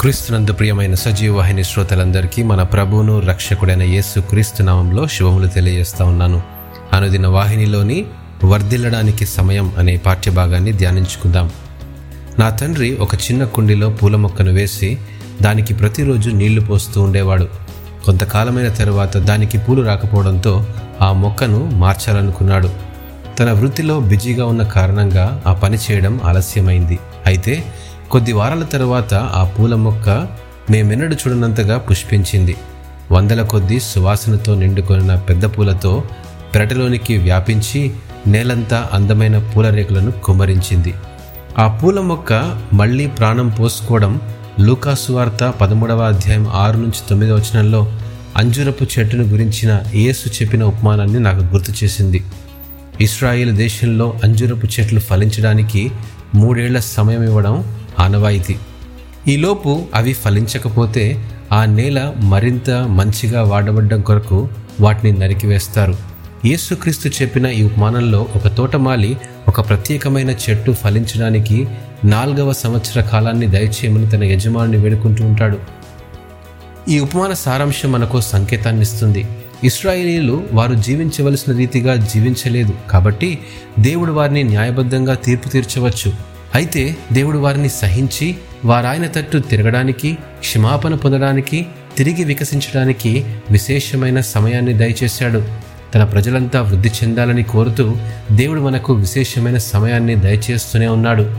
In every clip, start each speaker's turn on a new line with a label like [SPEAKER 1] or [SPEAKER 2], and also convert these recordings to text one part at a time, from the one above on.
[SPEAKER 1] క్రీస్తునందు ప్రియమైన సజీవ వాహిని శ్రోతలందరికీ మన ప్రభువును రక్షకుడైన యేసు క్రీస్తు నామంలో శుభములు తెలియజేస్తా ఉన్నాను. అనుదిన వాహినిలోని వర్ధిల్లడానికి సమయం అనే పాఠ్యభాగాన్ని ధ్యానించుకుందాం. నా తండ్రి ఒక చిన్న కుండిలో పూల మొక్కను వేసి దానికి ప్రతిరోజు నీళ్ళు పోస్తూ ఉండేవాడు. కొంతకాలమైన తరువాత దానికి పూలు రాకపోవడంతో ఆ మొక్కను మార్చాలనుకున్నాడు. తన వృత్తిలో బిజీగా ఉన్న కారణంగా ఆ పని చేయడం ఆలస్యమైంది. అయితే కొద్ది వారాల తరువాత ఆ పూల మొక్క మేమెన్నడు చూడనంతగా పుష్పించింది. వందల కొద్ది సువాసనతో నిండుకొనిన పెద్ద పూలతో పెరటలోనికి వ్యాపించి నేలంతా అందమైన పూల రేకులను కుమ్మరించింది. ఆ పూల మొక్క మళ్ళీ ప్రాణం పోసుకోవడం లూకాసువార్త పదమూడవ అధ్యాయం ఆరు నుంచి తొమ్మిదవ వచనంలో అంజురపు చెట్టును గురించిన యేసు చెప్పిన ఉపమానాన్ని నాకు గుర్తు చేసింది. ఇస్రాయేల్ దేశంలో అంజురపు చెట్లు ఫలించడానికి మూడేళ్ళ సమయం ఇవ్వడం ఆనవాయితీ. ఈలోపు అవి ఫలించకపోతే ఆ నేల మరింత మంచిగా వాడబడ్డం కొరకు వాటిని నరికివేస్తారు. యేసుక్రీస్తు చెప్పిన ఈ ఉపమానంలో ఒక తోటమాలి ఒక ప్రత్యేకమైన చెట్టు ఫలించడానికి నాలుగవ సంవత్సర కాలాన్ని దయచేయమని తన యజమానిని వేడుకుంటూ ఉంటాడు. ఈ ఉపమాన సారాంశం మనకు సంకేతాన్ని ఇస్తుంది. ఇస్రాయేలీలు వారు జీవించవలసిన రీతిగా జీవించలేదు కాబట్టి దేవుడు వారిని న్యాయబద్ధంగా తీర్పు తీర్చవచ్చు. అయితే దేవుడు వారిని సహించి వారాయన తట్టు తిరగడానికి క్షమాపణ పొందడానికి తిరిగి వికసించడానికి విశేషమైన సమయాన్ని దయచేశాడు. తన ప్రజలంతా వృద్ధి చెందాలని కోరుతూ దేవుడు మనకు విశేషమైన సమయాన్ని దయచేస్తూనే ఉన్నాడు.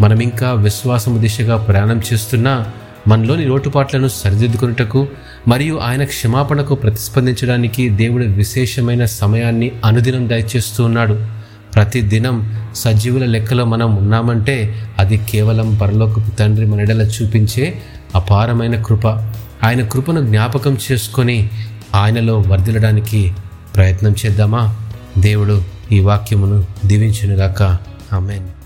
[SPEAKER 1] మనం ఇంకా విశ్వాసము దిశగా ప్రయాణం చేస్తున్నా మనలోని లోటుపాట్లను సరిదిద్దుకున్నటకు మరియు ఆయన క్షమాపణకు ప్రతిస్పందించడానికి దేవుడు విశేషమైన సమయాన్ని అనుదినం దయచేస్తూ ఉన్నాడు. ప్రతి దినం సజీవుల లెక్కలో మనం ఉన్నామంటే అది కేవలం పరలోకపు తండ్రి మనడల చూపించే అపారమైన కృప. ఆయన కృపను జ్ఞాపకం చేసుకొని ఆయనలో వర్ధిల్లడానికి ప్రయత్నం చేద్దామా? దేవుడు ఈ వాక్యమును దీవించునుగాక. ఆమెన్.